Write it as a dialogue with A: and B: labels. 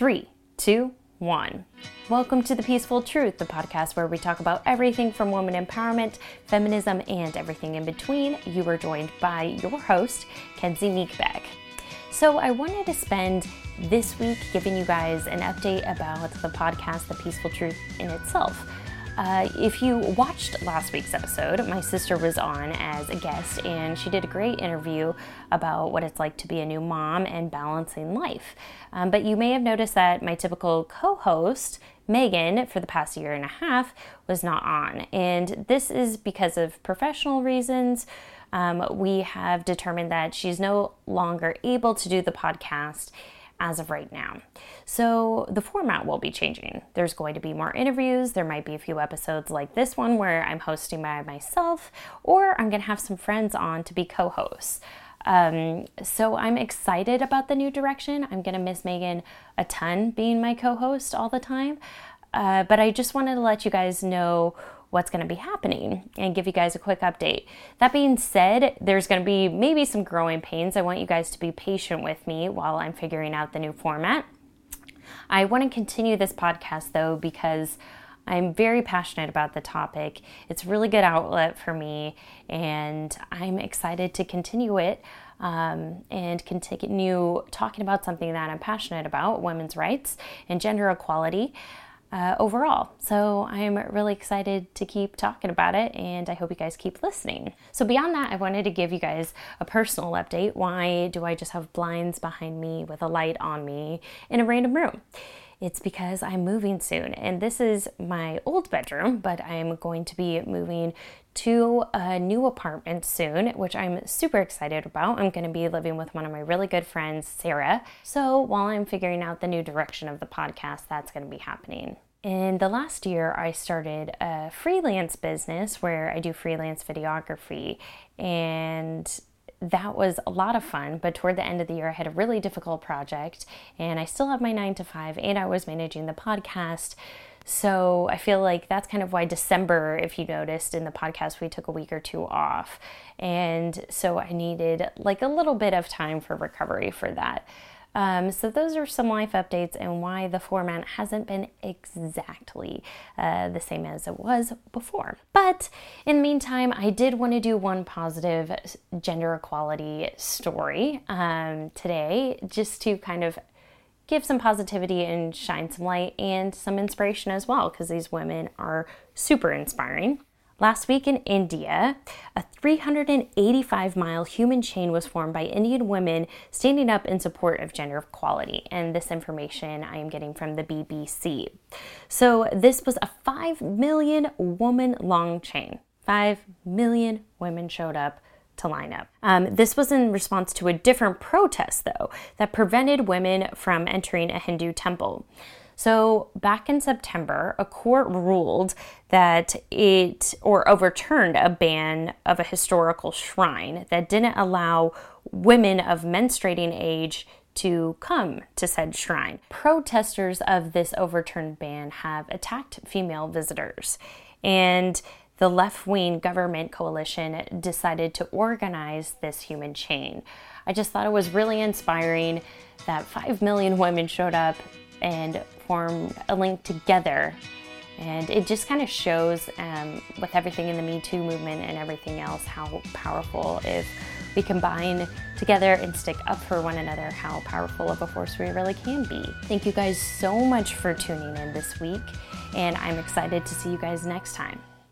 A: Three, two, one. Welcome to The Peaceful Truth, the podcast where we talk about everything from woman empowerment, feminism, and everything in between. You are joined by your host, Kenzie Meekbeck. So, I wanted to spend this week giving you guys an update about the podcast, The Peaceful Truth in itself. Uh, if you watched last week's episode, my sister was on as a guest and she did a great interview about what it's like to be a new mom and balancing life. Um, but you may have noticed that my typical co host, Megan, for the past year and a half, was not on. And this is because of professional reasons. Um, we have determined that she's no longer able to do the podcast as of right now. So the format will be changing. There's going to be more interviews. There might be a few episodes like this one where I'm hosting by myself, or I'm going to have some friends on to be co hosts. Um, so I'm excited about the new direction. I'm going to miss Megan a ton being my co host all the time. Uh, but I just wanted to let you guys know what's going to be happening and give you guys a quick update. That being said, there's going to be maybe some growing pains. I want you guys to be patient with me while I'm figuring out the new format. I want to continue this podcast though because I'm very passionate about the topic. It's a really good outlet for me, and I'm excited to continue it um, and continue talking about something that I'm passionate about women's rights and gender equality uh, overall. So I'm really excited to keep talking about it, and I hope you guys keep listening. So, beyond that, I wanted to give you guys a personal update. Why do I just have blinds behind me with a light on me in a random room? It's because I'm moving soon, and this is my old bedroom, but I'm going to be moving to a new apartment soon, which I'm super excited about. I'm going to be living with one of my really good friends, Sarah. So while I'm figuring out the new direction of the podcast, that's going to be happening. In the last year, I started a freelance business where I do freelance videography, and that was a lot of fun, but toward the end of the year, I had a really difficult project, and I still have my nine to five, and I was managing the podcast. So I feel like that's kind of why December, if you noticed in the podcast, we took a week or two off. And so I needed like a little bit of time for recovery for that. Um, so, those are some life updates and why the format hasn't been exactly uh, the same as it was before. But in the meantime, I did want to do one positive gender equality story um, today just to kind of give some positivity and shine some light and some inspiration as well because these women are super inspiring. Last week in India, a 385 mile human chain was formed by Indian women standing up in support of gender equality. And this information I am getting from the BBC. So, this was a 5 million woman long chain. 5 million women showed up to line up. Um, this was in response to a different protest, though, that prevented women from entering a Hindu temple. So, back in September, a court ruled that it or overturned a ban of a historical shrine that didn't allow women of menstruating age to come to said shrine. Protesters of this overturned ban have attacked female visitors, and the left wing government coalition decided to organize this human chain. I just thought it was really inspiring that 5 million women showed up and formed a link together. And it just kind of shows, um, with everything in the Me Too movement and everything else, how powerful if we combine together and stick up for one another, how powerful of a force we really can be. Thank you guys so much for tuning in this week, and I'm excited to see you guys next time.